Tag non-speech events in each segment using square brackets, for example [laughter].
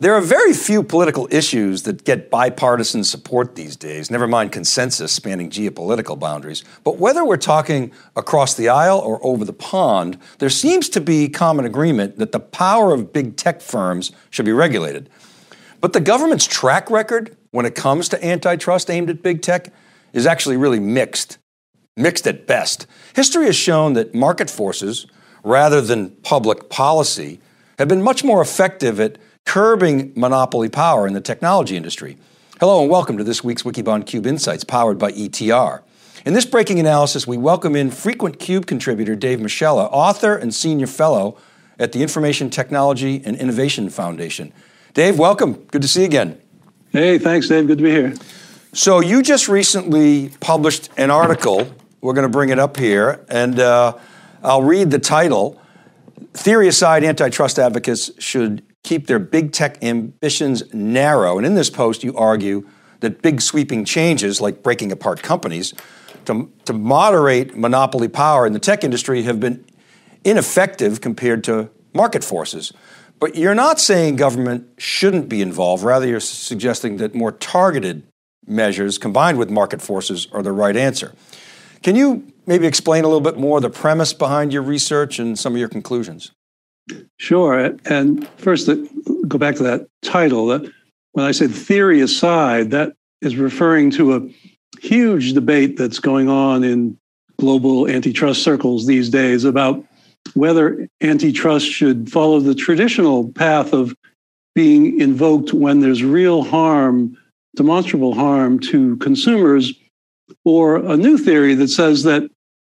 There are very few political issues that get bipartisan support these days, never mind consensus spanning geopolitical boundaries. But whether we're talking across the aisle or over the pond, there seems to be common agreement that the power of big tech firms should be regulated. But the government's track record when it comes to antitrust aimed at big tech is actually really mixed, mixed at best. History has shown that market forces, rather than public policy, have been much more effective at curbing monopoly power in the technology industry. Hello and welcome to this week's Wikibon Cube Insights powered by ETR. In this breaking analysis, we welcome in frequent Cube contributor Dave Moschella, author and senior fellow at the Information Technology and Innovation Foundation. Dave, welcome. Good to see you again. Hey, thanks, Dave. Good to be here. So, you just recently published an article. We're going to bring it up here, and uh, I'll read the title. Theory aside, antitrust advocates should keep their big tech ambitions narrow. And in this post, you argue that big sweeping changes, like breaking apart companies, to, to moderate monopoly power in the tech industry have been ineffective compared to market forces. But you're not saying government shouldn't be involved. Rather, you're suggesting that more targeted measures combined with market forces are the right answer. Can you maybe explain a little bit more the premise behind your research and some of your conclusions? Sure. And first, go back to that title. When I said theory aside, that is referring to a huge debate that's going on in global antitrust circles these days about whether antitrust should follow the traditional path of being invoked when there's real harm, demonstrable harm to consumers, or a new theory that says that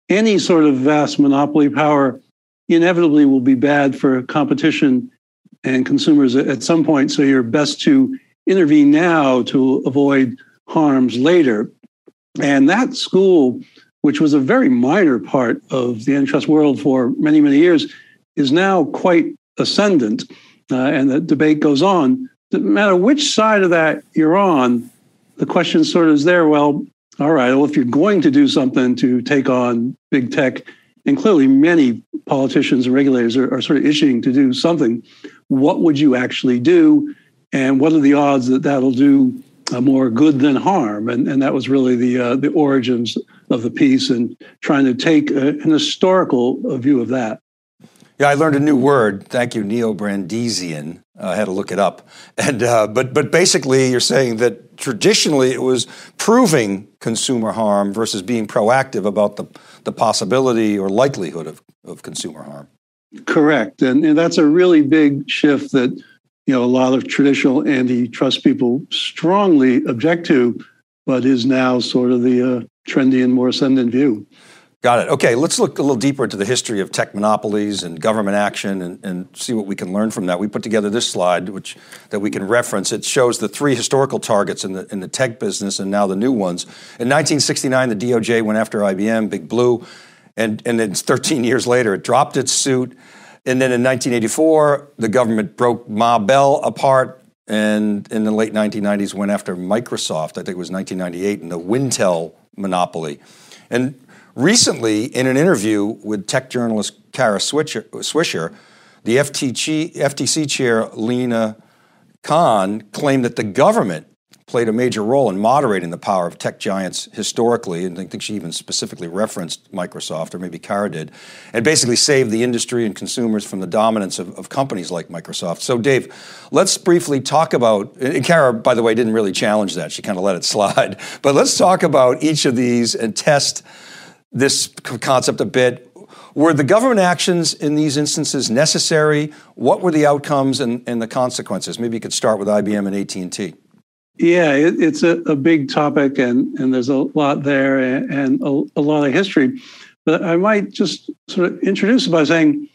any sort of vast monopoly power inevitably will be bad for competition and consumers at some point. So you're best to intervene now to avoid harms later. And that school, which was a very minor part of the antitrust world for many, many years, is now quite ascendant. Uh, and the debate goes on. No matter which side of that you're on, the question sort of is there. Well, all right, well, if you're going to do something to take on big tech, and clearly many politicians and regulators are, are sort of itching to do something. What would you actually do? And what are the odds that that'll do uh, more good than harm? And, and that was really the, uh, the origins of the piece and trying to take a, an historical view of that. Yeah, I learned a new word. Thank you, neo-Brandeisian. Uh, I had to look it up. And uh, but but basically, you're saying that traditionally it was proving consumer harm versus being proactive about the the possibility or likelihood of, of consumer harm. Correct, and, and that's a really big shift that you know a lot of traditional antitrust people strongly object to, but is now sort of the uh, trendy and more ascendant view. Got it. Okay, let's look a little deeper into the history of tech monopolies and government action and, and, see what we can learn from that. We put together this slide, which that we can reference. It shows the three historical targets in the in the tech business and now the new ones. In 1969, the DOJ went after IBM, Big Blue, and and then 13 years later, it dropped its suit. And then in 1984, the government broke Ma Bell apart, and in the late 1990s went after Microsoft. I think it was 1998, and the Wintel monopoly. And Recently, in an interview with tech journalist Kara Swisher, the FTC, chair Lina Khan claimed that the government played a major role in moderating the power of tech giants historically, and I think she even specifically referenced Microsoft, or maybe Kara did, and basically saved the industry and consumers from the dominance of, of companies like Microsoft. So, Dave, let's briefly talk about, and Kara, by the way, didn't really challenge that. She kind of let it [laughs] slide. But let's talk about each of these and test this concept a bit. Were the government actions in these instances necessary? What were the outcomes and, and the consequences? Maybe you could start with IBM and AT&T. Yeah, it, it's a, a, big topic, and, and there's a lot there and, and a, a, lot of history. But I might just sort of introduce it by saying,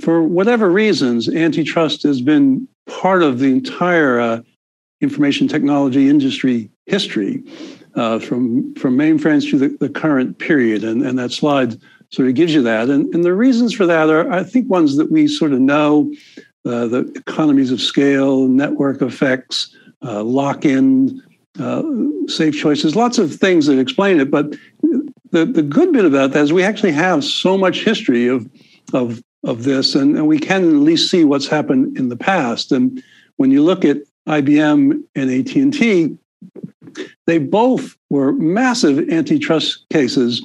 for whatever reasons, antitrust has been part of the entire uh, information technology industry history uh, from from mainframes to the, the current period, and, and that slide sort of gives you that. And, and the reasons for that are, I think, ones that we sort of know: uh, the economies of scale, network effects, uh, lock-in, uh, safe choices, lots of things that explain it. But the the good bit about that is we actually have so much history of of of this, and, and we can at least see what's happened in the past. And when you look at IBM and AT&T, they both were massive antitrust cases.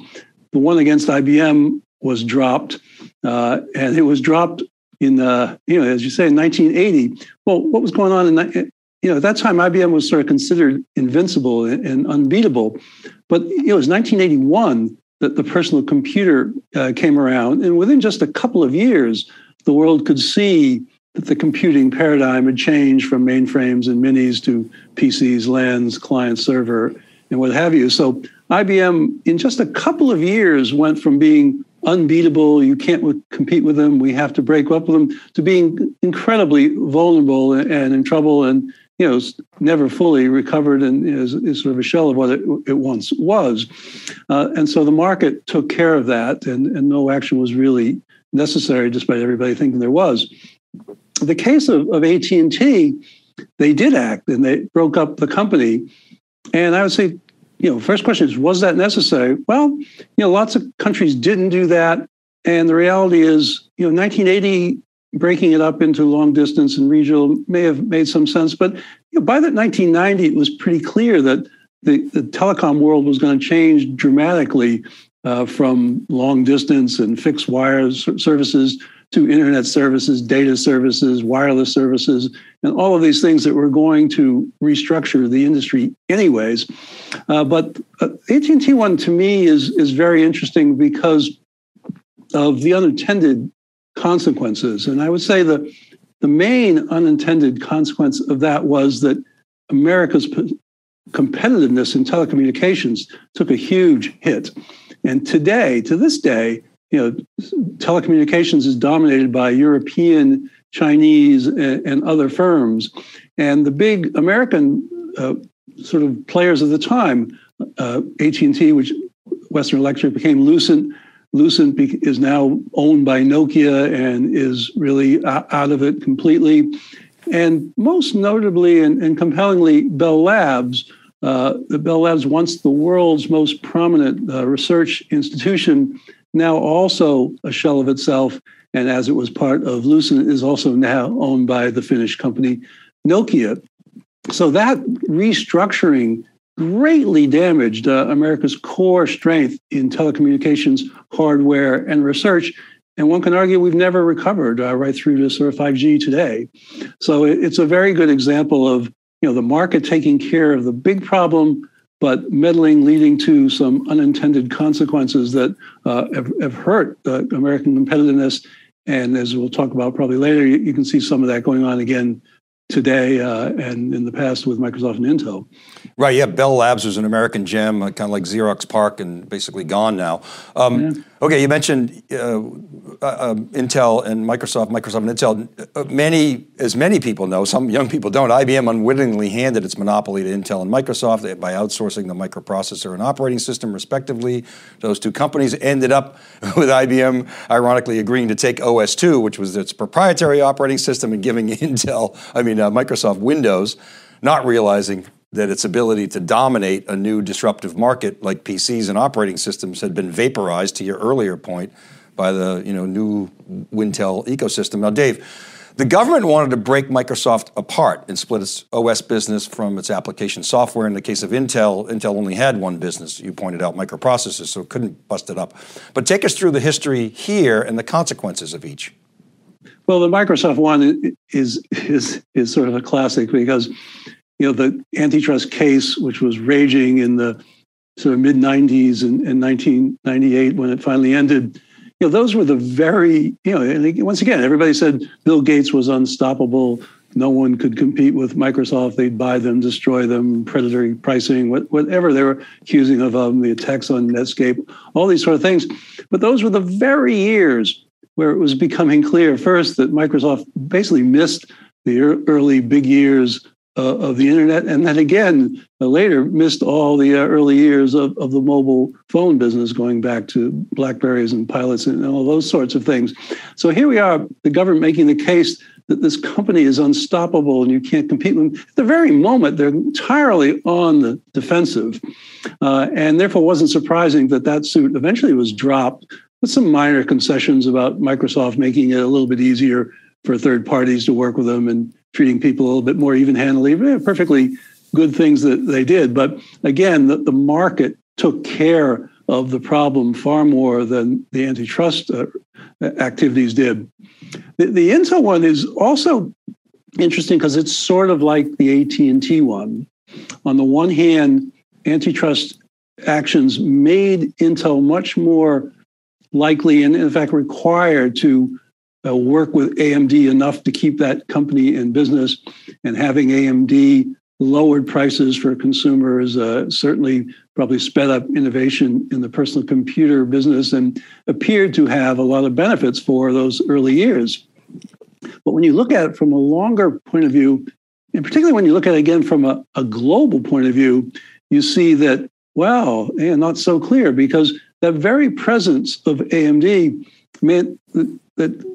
The one against IBM was dropped, uh, and it was dropped in, uh, you know, as you say, in 1980. Well, what was going on in, you know, at that time, IBM was sort of considered invincible and unbeatable. But it was 1981 that the personal computer uh, came around, and within just a couple of years, the world could see that the computing paradigm had changed from mainframes and minis to PCs, LANs, client server, and what have you. So IBM, in just a couple of years, went from being unbeatable, you can't compete with them, we have to break up with them, to being incredibly vulnerable and in trouble and you know never fully recovered and is, is sort of a shell of what it, it once was. Uh, and so the market took care of that and, and no action was really necessary despite everybody thinking there was the case of, of AT&T, they did act and they broke up the company. And I would say, you know, first question is, was that necessary? Well, you know, lots of countries didn't do that. And the reality is, you know, 1980 breaking it up into long distance and regional may have made some sense. But you know, by that 1990, it was pretty clear that the, the telecom world was going to change dramatically uh, from long distance and fixed wires services to internet services, data services, wireless services, and all of these things that were going to restructure the industry anyways. Uh, but uh, AT&T one to me is, is very interesting because of the unintended consequences. And I would say the, the main unintended consequence of that was that America's p- competitiveness in telecommunications took a huge hit. And today, to this day, you know, telecommunications is dominated by European, Chinese, and, and other firms. And the big American uh, sort of players of the time, uh, AT&T, which Western Electric became Lucent. Lucent is now owned by Nokia and is really out of it completely. And most notably and, and compellingly, Bell Labs. Uh, the Bell Labs, once the world's most prominent uh, research institution, now also a shell of itself, and as it was part of Lucent, is also now owned by the Finnish company Nokia. So that restructuring greatly damaged uh, America's core strength in telecommunications, hardware, and research. And one can argue we've never recovered uh, right through to sort of 5G today. So it, it's a very good example of you know the market taking care of the big problem but meddling leading to some unintended consequences that uh, have, have, hurt uh, American competitiveness. And as we'll talk about probably later, you, you can see some of that going on again today uh, and in the past with Microsoft and Intel. Right. Yeah. Bell Labs was an American gem, uh, kind of like Xerox PARC, and basically gone now. Um, yeah. Okay. You mentioned uh, uh, um, Intel and Microsoft, Microsoft and Intel. Uh, many, as many people know, some young people don't. IBM unwittingly handed its monopoly to Intel and Microsoft by outsourcing the microprocessor and operating system, respectively. Those two companies ended up [laughs] with IBM, ironically, agreeing to take OS2, which was its proprietary operating system, and giving [laughs] Intel, I mean uh, Microsoft Windows, not realizing that its ability to dominate a new disruptive market like PCs and operating systems had been vaporized. To your earlier point by the you know new Wintel ecosystem. Now, Dave, the government wanted to break Microsoft apart and split its OS business from its application software. In the case of Intel, Intel only had one business, you pointed out, microprocessors, so it couldn't bust it up. But take us through the history here and the consequences of each. Well, the Microsoft one is is is sort of a classic because you know the antitrust case, which was raging in the sort of mid 90s and, and 1998 when it finally ended you know, those were the very, you know, once again, everybody said Bill Gates was unstoppable. No one could compete with Microsoft. They'd buy them, destroy them, predatory pricing, whatever they were accusing of them, the attacks on Netscape, all these sort of things. But those were the very years where it was becoming clear first that Microsoft basically missed the early big years uh, of the internet, and then again uh, later missed all the uh, early years of, of the mobile phone business, going back to Blackberries and pilots and all those sorts of things. So here we are, the government making the case that this company is unstoppable and you can't compete with them. At the very moment, they're entirely on the defensive, uh, and therefore wasn't surprising that that suit eventually was dropped with some minor concessions about Microsoft making it a little bit easier for third parties to work with them and treating people a little bit more even-handedly. Perfectly good things that they did, but again, the, the market took care of the problem far more than the antitrust uh, activities did. The, the Intel one is also interesting because it's sort of like the AT&T one. On the one hand, antitrust actions made Intel much more likely and in fact required to uh, work with AMD enough to keep that company in business and having AMD lowered prices for consumers, uh, certainly probably sped up innovation in the personal computer business and appeared to have a lot of benefits for those early years. But when you look at it from a longer point of view, and particularly when you look at it again from a, a global point of view, you see that, wow, and not so clear because that very presence of AMD meant that, that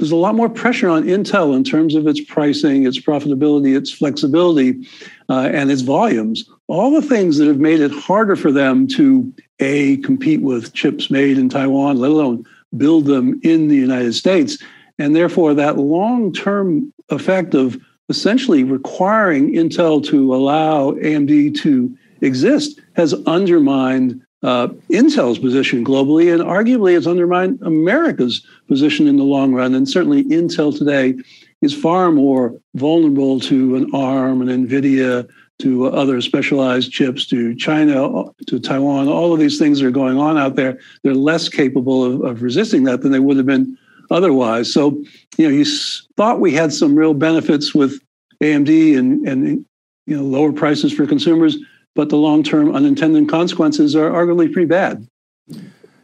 there's a lot more pressure on Intel in terms of its pricing, its profitability, its flexibility, uh, and its volumes. All the things that have made it harder for them to a compete with chips made in Taiwan, let alone build them in the United States, and therefore that long-term effect of essentially requiring Intel to allow AMD to exist has undermined uh, Intel's position globally, and arguably it's undermined America's position in the long run. And certainly, Intel today is far more vulnerable to an ARM and NVIDIA, to other specialized chips, to China, to Taiwan. All of these things are going on out there. They're less capable of, of resisting that than they would have been otherwise. So, you know, you thought we had some real benefits with AMD and and you know lower prices for consumers but the long-term unintended consequences are arguably pretty bad.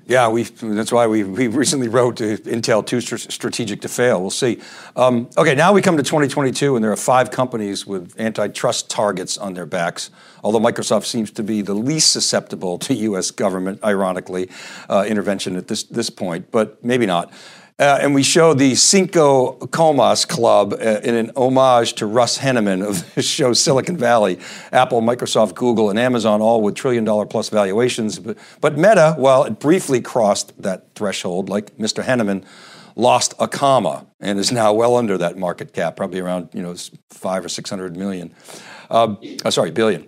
Yeah, we. That's why we, we recently wrote to Intel too strategic to fail. We'll see. Um, okay, now we come to 2022, and there are five companies with antitrust targets on their backs. Although Microsoft seems to be the least susceptible to U.S. government, ironically, uh, intervention at this this point, but maybe not. Uh, and we show the Cinco Comas Club uh, in an homage to Russ Hanneman of [laughs] the show Silicon Valley. Apple, Microsoft, Google, and Amazon, all with trillion dollar plus valuations. But, but Meta, while it briefly crossed that threshold, like Mr. Hanneman, lost a comma and is now well under that market cap, probably around you know five or six hundred million. Uh, oh, sorry, billion.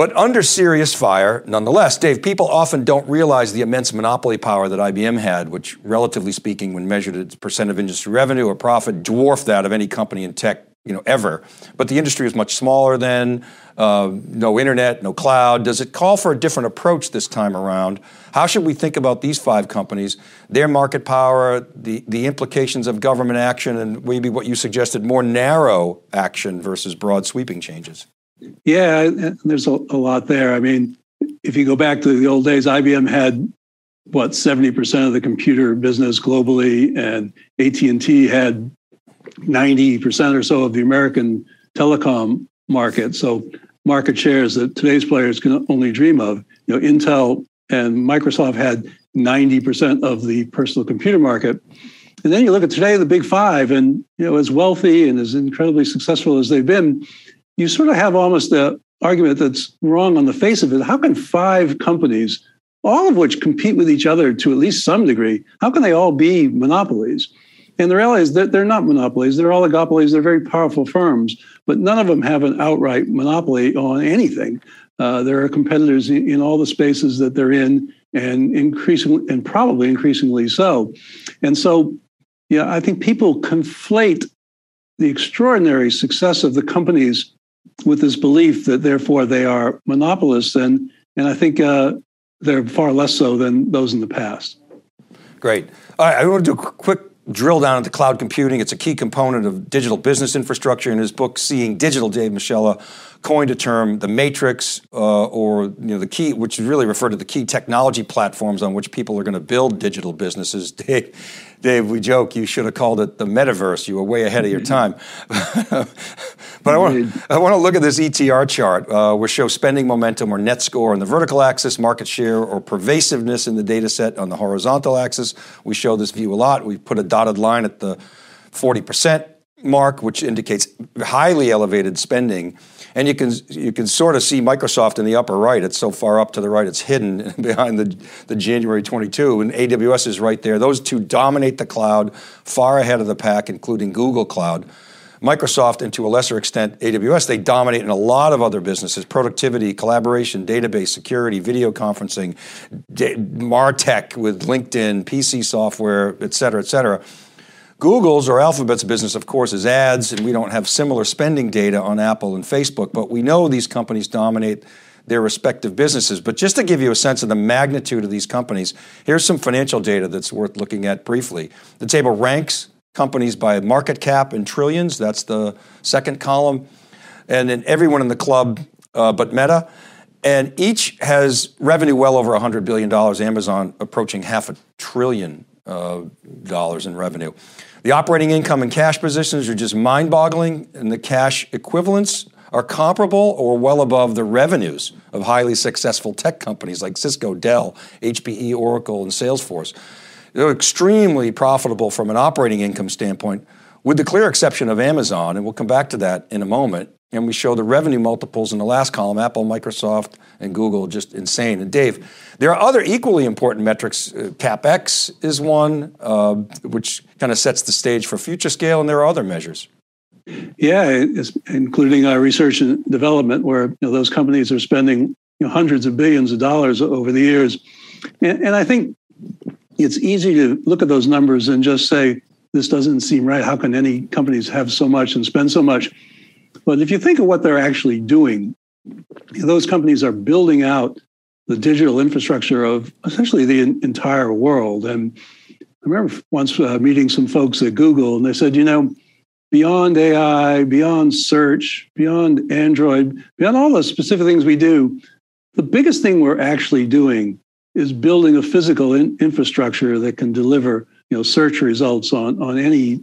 But under serious fire, nonetheless, Dave, people often don't realize the immense monopoly power that IBM had, which, relatively speaking, when measured as percent of industry revenue or profit, dwarfed that of any company in tech, you know, ever. But the industry was much smaller then. Uh, no internet, no cloud. Does it call for a different approach this time around? How should we think about these five companies, their market power, the, the implications of government action, and maybe what you suggested, more narrow action versus broad sweeping changes? Yeah, there's a, a lot there. I mean, if you go back to the old days, IBM had what 70% of the computer business globally and AT&T had 90% or so of the American telecom market. So market shares that today's players can only dream of. You know, Intel and Microsoft had 90% of the personal computer market. And then you look at today, the big five, and you know, as wealthy and as incredibly successful as they've been, you sort of have almost the argument that's wrong on the face of it. How can five companies, all of which compete with each other to at least some degree, how can they all be monopolies? And the reality is that they're not monopolies, they're oligopolies, they're very powerful firms, but none of them have an outright monopoly on anything. Uh, there are competitors in, in all the spaces that they're in, and increasingly, and probably increasingly so. And so, yeah, I think people conflate the extraordinary success of the companies with this belief that therefore they are monopolists, and and I think uh, they're far less so than those in the past. Great. All right, I want to do a quick drill down into cloud computing. It's a key component of digital business infrastructure. In his book, Seeing Digital, Dave Moschella coined a term, the matrix, uh, or you know, the key, which really referred to the key technology platforms on which people are going to build digital businesses. [laughs] Dave, Dave, we joke you should have called it the metaverse. You were way ahead of your time. [laughs] but I want, I want to look at this ETR chart, uh, which shows spending momentum or net score on the vertical axis, market share or pervasiveness in the data set on the horizontal axis. We show this view a lot. We put a dotted line at the 40% mark, which indicates highly elevated spending. And you can you can sort of see Microsoft in the upper right. It's so far up to the right, it's hidden [laughs] behind the, the January 22. And AWS is right there. Those two dominate the cloud, far ahead of the pack, including Google Cloud. Microsoft, and to a lesser extent AWS, they dominate in a lot of other businesses productivity, collaboration, database, security, video conferencing, MarTech with LinkedIn, PC software, et cetera, et cetera. Google's or Alphabet's business, of course, is ads, and we don't have similar spending data on Apple and Facebook, but we know these companies dominate their respective businesses. But just to give you a sense of the magnitude of these companies, here's some financial data that's worth looking at briefly. The table ranks companies by market cap in trillions. That's the second column. And then everyone in the club uh, but Meta. And each has revenue well over $100 billion. Amazon approaching half a trillion uh, dollars in revenue. The operating income and cash positions are just mind boggling, and the cash equivalents are comparable or well above the revenues of highly successful tech companies like Cisco, Dell, HPE, Oracle, and Salesforce. They're extremely profitable from an operating income standpoint, with the clear exception of Amazon, and we'll come back to that in a moment. And we show the revenue multiples in the last column Apple, Microsoft, and Google, just insane. And Dave, there are other equally important metrics. Uh, CapEx is one, uh, which kind of sets the stage for future scale, and there are other measures. Yeah, including our research and development, where you know, those companies are spending you know, hundreds of billions of dollars over the years. And, and I think it's easy to look at those numbers and just say, this doesn't seem right. How can any companies have so much and spend so much? But if you think of what they're actually doing, those companies are building out the digital infrastructure of essentially the entire world. And I remember once uh, meeting some folks at Google, and they said, you know, beyond AI, beyond search, beyond Android, beyond all the specific things we do, the biggest thing we're actually doing is building a physical in- infrastructure that can deliver you know search results on on any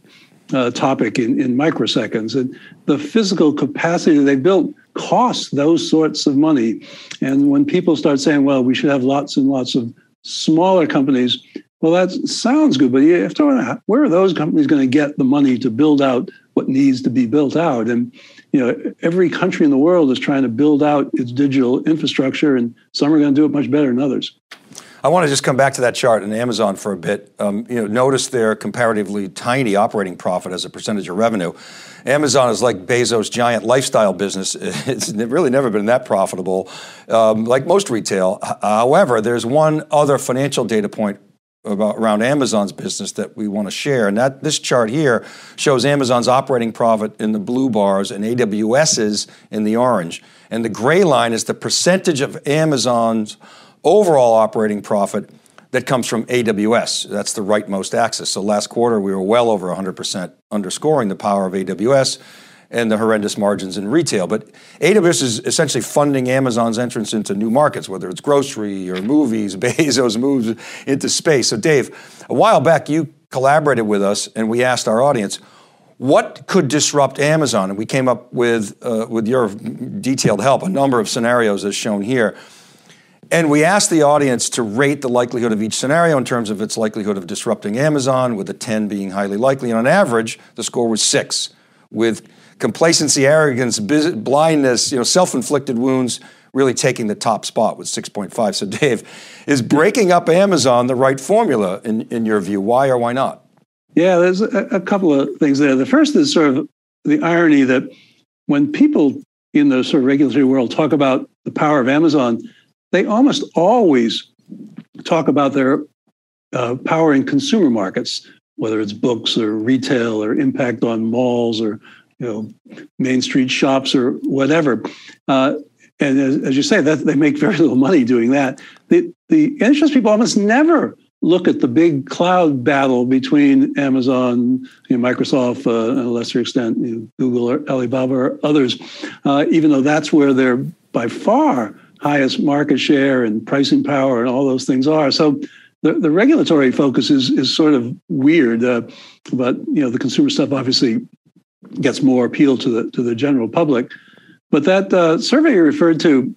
uh, topic in, in microseconds. And the physical capacity they built costs those sorts of money. And when people start saying well we should have lots and lots of smaller companies well that sounds good but you have to where are those companies going to get the money to build out what needs to be built out? And you know every country in the world is trying to build out its digital infrastructure and some are going to do it much better than others I want to just come back to that chart in Amazon for a bit. Um, you know, notice their comparatively tiny operating profit as a percentage of revenue. Amazon is like Bezos' giant lifestyle business. [laughs] It's really never been that profitable, um, like most retail. However, there's one other financial data point about around Amazon's business that we want to share, and that this chart here shows Amazon's operating profit in the blue bars and AWS's in the orange, and the gray line is the percentage of Amazon's overall operating profit that comes from AWS. That's the rightmost axis. So last quarter, we were well over 100%, underscoring the power of AWS and the horrendous margins in retail. But AWS is essentially funding Amazon's entrance into new markets, whether it's grocery or movies. [laughs] Bezos moves into space. So, Dave, a while back, you collaborated with us and we asked our audience, what could disrupt Amazon? And we came up with, uh, with your detailed help, a number of scenarios as shown here. And we asked the audience to rate the likelihood of each scenario in terms of its likelihood of disrupting Amazon, with a 10 being highly likely. And on average, the score was six, with complacency, arrogance, blindness, you know, self-inflicted wounds really taking the top spot with 6.5. So, Dave, is breaking up Amazon the right formula in, in your view? Why or why not? Yeah, there's a, a couple of things there. The first is sort of the irony that when people in the sort of regulatory world talk about the power of Amazon, they almost always talk about their uh, power in consumer markets, whether it's books or retail or impact on malls or you know main street shops or whatever. Uh, and as, as, you say, that they make very little money doing that. The the interest people almost never look at the big cloud battle between Amazon, you know, Microsoft, uh, and a lesser extent, you know, Google or Alibaba or others, uh, even though that's where they're by far highest market share and pricing power and all those things are. So the, the regulatory focus is is sort of weird, uh, but you know the consumer stuff obviously gets more appeal to the to the general public. But that uh, survey you referred to,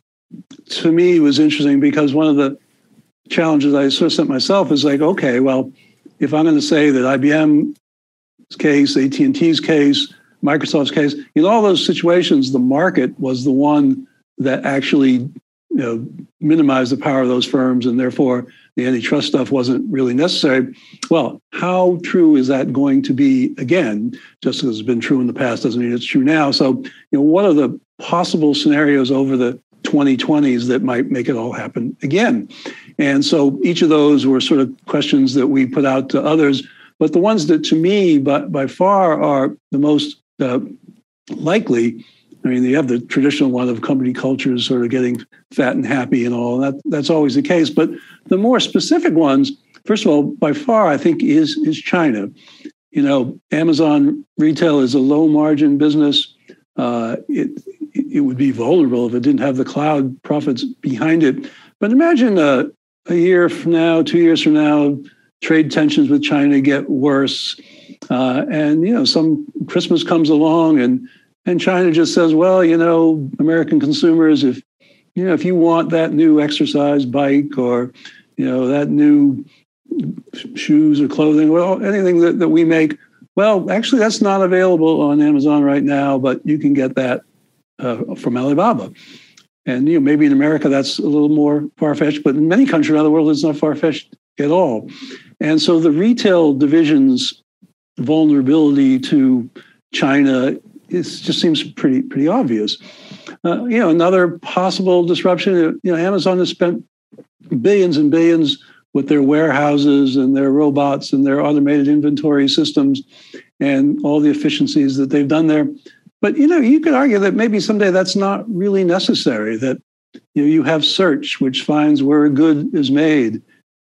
to me, was interesting because one of the challenges I sort of set myself is like, okay, well, if I'm going to say that IBM's case, AT&T's case, Microsoft's case, in all those situations, the market was the one that actually you know, minimized the power of those firms, and therefore the antitrust stuff wasn't really necessary. Well, how true is that going to be again? Just because it's been true in the past doesn't mean it's true now. So, you know, what are the possible scenarios over the 2020s that might make it all happen again? And so each of those were sort of questions that we put out to others. But the ones that to me, by, by far, are the most uh, likely I mean, you have the traditional one of company cultures sort of getting fat and happy and all, that that's always the case. But the more specific ones, first of all, by far, I think is is China. You know, Amazon retail is a low margin business. Uh, it it would be vulnerable if it didn't have the cloud profits behind it. But imagine a, a year from now, two years from now, trade tensions with China get worse, uh, and you know, some Christmas comes along and and China just says, well, you know, American consumers, if you know, if you want that new exercise bike or you know that new shoes or clothing, well, anything that, that we make, well, actually, that's not available on Amazon right now, but you can get that uh, from Alibaba. And you know, maybe in America that's a little more far fetched, but in many countries around the world, it's not far fetched at all. And so the retail division's vulnerability to China it just seems pretty pretty obvious. Uh, you know, another possible disruption. Uh, you know, Amazon has spent billions and billions with their warehouses and their robots and their automated inventory systems and all the efficiencies that they've done there. But you know, you could argue that maybe someday that's not really necessary. That you know, you have search, which finds where a good is made,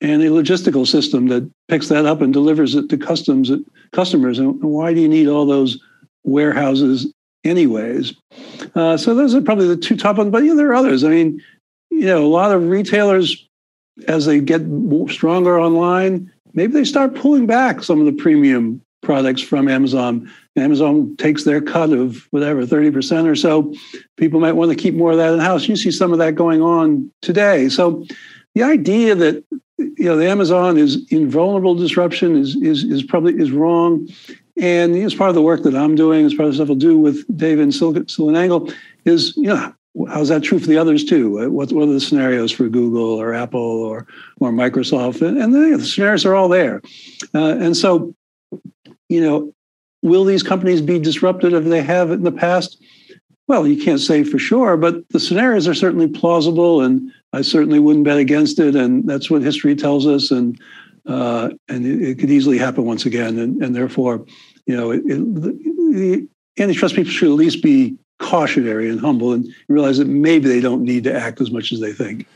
and a logistical system that picks that up and delivers it to customs customers. And why do you need all those warehouses anyways. Uh, so those are probably the two top ones, but yeah, there are others. I mean, you know, a lot of retailers, as they get stronger online, maybe they start pulling back some of the premium products from Amazon. Amazon takes their cut of whatever, 30% or so. People might want to keep more of that in house. You see some of that going on today. So the idea that you know the Amazon is invulnerable disruption is is is probably is wrong. And as part of the work that I'm doing, as part of the stuff I'll do with David and SiliconANGLE, is you know how's that true for the others too? What, what are the scenarios for Google or Apple or or Microsoft? And, and the, the scenarios are all there. Uh, and so, you know, will these companies be disrupted if they have in the past? Well, you can't say for sure, but the scenarios are certainly plausible, and I certainly wouldn't bet against it. And that's what history tells us. And uh, and it, it, could easily happen once again. And, and therefore, you know, it, the antitrust people should at least be cautionary and humble and realize that maybe they don't need to act as much as they think.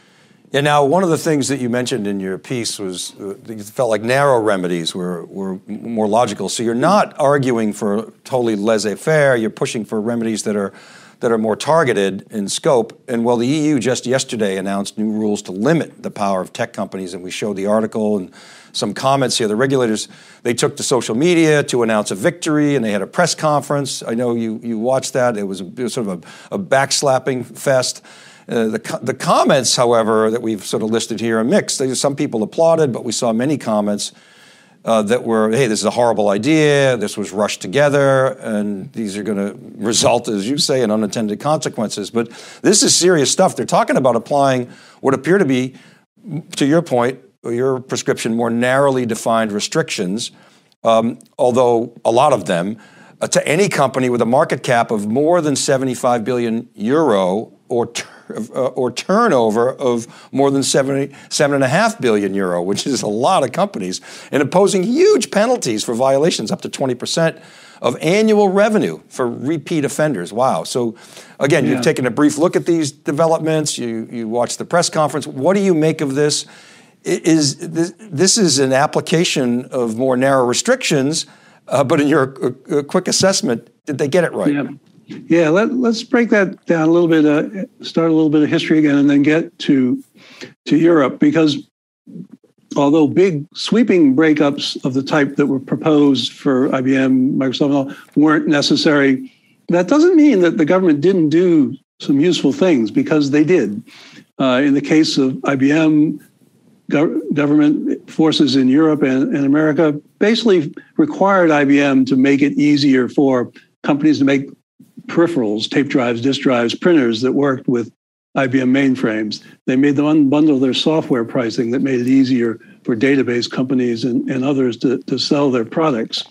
Yeah. Now, one of the things that you mentioned in your piece was uh, you felt like narrow remedies were were more logical. So you're not arguing for totally laissez-faire. You're pushing for remedies that are that are more targeted in scope. And well, the EU just yesterday announced new rules to limit the power of tech companies, and we showed the article and some comments here. The regulators they took to social media to announce a victory, and they had a press conference. I know you you watched that. It was, a, it was sort of a, a backslapping fest. Uh, the, the comments, however, that we've sort of listed here are mixed. Some people applauded, but we saw many comments uh, that were, hey, this is a horrible idea, this was rushed together, and these are going to result, as you say, in unintended consequences. But this is serious stuff. They're talking about applying what appear to be, to your point, your prescription, more narrowly defined restrictions, um, although a lot of them, uh, to any company with a market cap of more than 75 billion euro or uh, or turnover of more than 70, seven and a half billion euro, which is a lot of companies, and imposing huge penalties for violations up to 20% of annual revenue for repeat offenders. Wow. So again, yeah. you've taken a brief look at these developments, you, you watched the press conference. What do you make of this? Is this, this is an application of more narrow restrictions, uh, but in your uh, quick assessment, did they get it right? Yeah. Yeah, let, us break that down a little bit. Uh, start a little bit of history again, and then get to to Europe because although big sweeping breakups of the type that were proposed for IBM, Microsoft, and all weren't necessary, that doesn't mean that the government didn't do some useful things because they did. Uh, in the case of IBM, go- government forces in Europe and, and America basically required IBM to make it easier for companies to make peripherals, tape drives, disk drives, printers that worked with IBM mainframes. They made them unbundle their software pricing that made it easier for database companies and, and others to, to sell their products.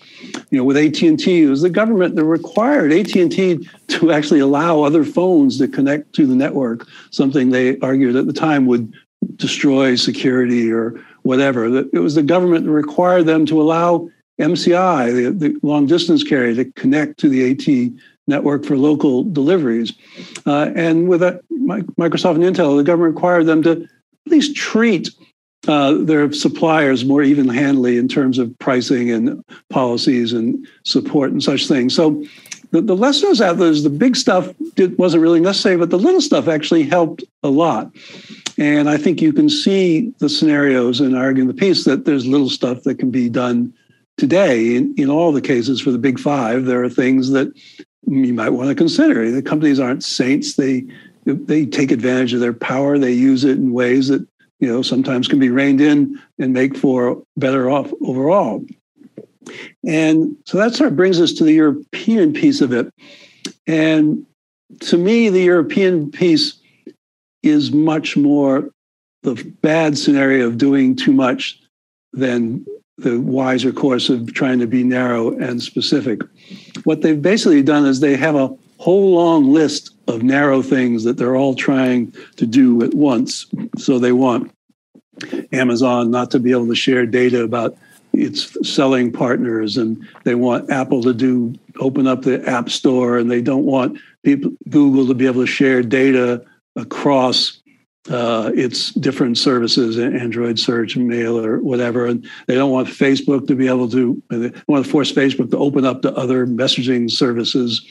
You know, with AT&T, it was the government that required AT&T to actually allow other phones to connect to the network, something they argued at the time would destroy security or whatever. It was the government that required them to allow MCI, the, the long distance carrier, to connect to the AT network for local deliveries. Uh, and with Microsoft and Intel, the government required them to at least treat uh, their suppliers more even handedly in terms of pricing and policies and support and such things. So the, the lessons out there is the big stuff did, wasn't really necessary, but the little stuff actually helped a lot. And I think you can see the scenarios in arguing the piece that there's little stuff that can be done today in, in all the cases for the big five. There are things that you might want to consider. The companies aren't saints. They they take advantage of their power. They use it in ways that you know sometimes can be reined in and make for better off overall. And so that sort of brings us to the European piece of it. And to me, the European piece is much more the bad scenario of doing too much than the wiser course of trying to be narrow and specific. What they've basically done is they have a whole long list of narrow things that they're all trying to do at once. So they want Amazon not to be able to share data about its selling partners, and they want Apple to do open up the App Store, and they don't want people Google to be able to share data across uh, it's different services, Android search, mail, or whatever. And they don't want Facebook to be able to, they want to force Facebook to open up to other messaging services.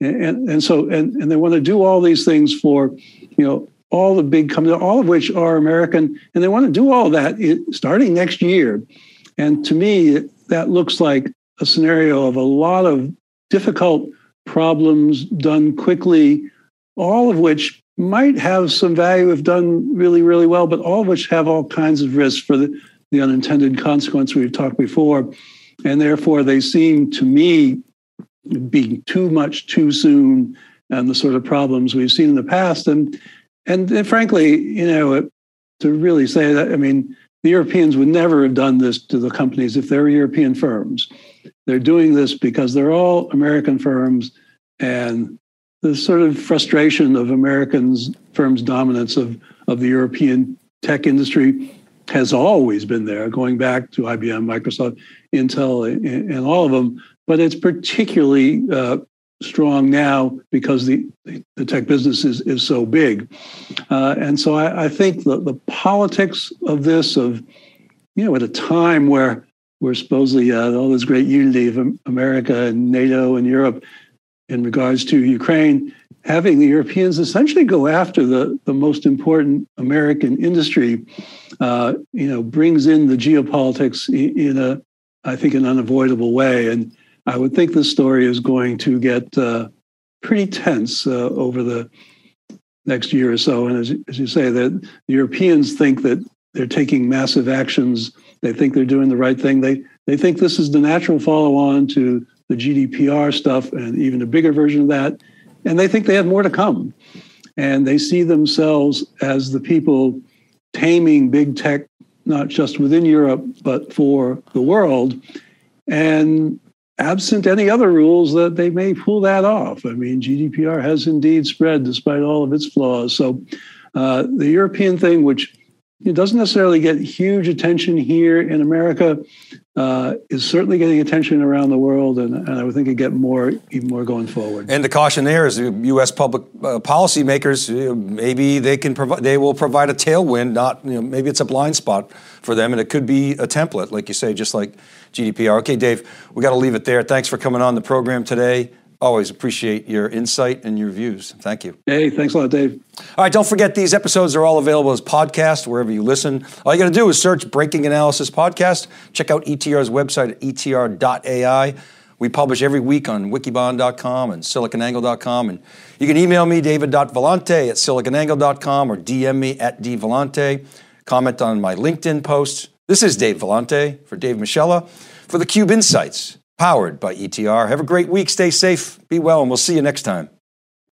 And, and, and so, and, and they want to do all these things for, you know, all the big companies, all of which are American. And they want to do all that starting next year. And to me, that looks like a scenario of a lot of difficult problems done quickly, all of which might have some value if done really, really well, but all of which have all kinds of risks for the, the unintended consequence we've talked before. And therefore, they seem to me being too much too soon and the sort of problems we've seen in the past. And, and, frankly, you know, to really say that, I mean, the Europeans would never have done this to the companies if they were European firms. They're doing this because they're all American firms and the sort of frustration of Americans firms' dominance of, of the European tech industry has always been there, going back to IBM, Microsoft, Intel, and, and all of them. But it's particularly uh, strong now because the, the tech business is, is so big. Uh, and so I, I think the, the politics of this, of, you know, at a time where we're supposedly uh, all this great unity of America and NATO and Europe, in regards to Ukraine, having the Europeans essentially go after the, the most important American industry, uh, you know, brings in the geopolitics in, a, I think, an unavoidable way. And I would think the story is going to get uh, pretty tense uh, over the next year or so. And as, as you say, that the Europeans think that they're taking massive actions. They think they're doing the right thing. They they think this is the natural follow on to the GDPR stuff and even a bigger version of that. And they think they have more to come. And they see themselves as the people taming big tech, not just within Europe, but for the world. And absent any other rules, that they may pull that off. I mean, GDPR has indeed spread despite all of its flaws. So uh, the European thing, which it doesn't necessarily get huge attention here in America. Uh, is certainly getting attention around the world, and, and, I would think it get more, even more going forward. And the caution there is, the U.S. public uh, policymakers maybe they can provide, they will provide a tailwind. Not you know, maybe it's a blind spot for them, and it could be a template, like you say, just like GDPR. Okay, Dave, we got to leave it there. Thanks for coming on the program today. Always appreciate your insight and your views. Thank you. Hey, thanks a lot, Dave. All right, don't forget these episodes are all available as podcasts wherever you listen. All you got to do is search Breaking Analysis Podcast. Check out ETR's website at etr.ai. We publish every week on wikibon.com and siliconangle.com. And you can email me, david.vellante at siliconangle.com or DM me at dvellante. comment on my LinkedIn posts. This is Dave Vellante for Dave Moschella for the Cube Insights, powered by ETR. Have a great week. Stay safe, be well, and we'll see you next time.